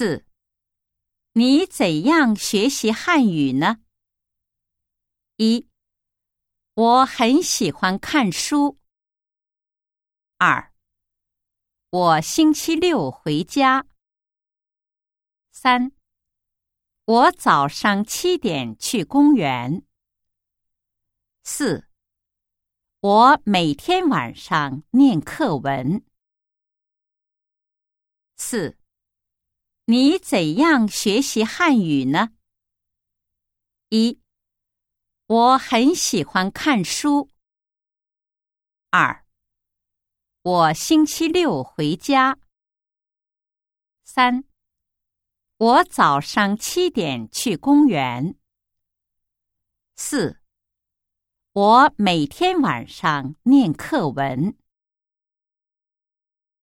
四，你怎样学习汉语呢？一，我很喜欢看书。二，我星期六回家。三，我早上七点去公园。四，我每天晚上念课文。四，你怎样学习汉语呢？一，我很喜欢看书。二，我星期六回家。三，我早上七点去公园。四，我每天晚上念课文。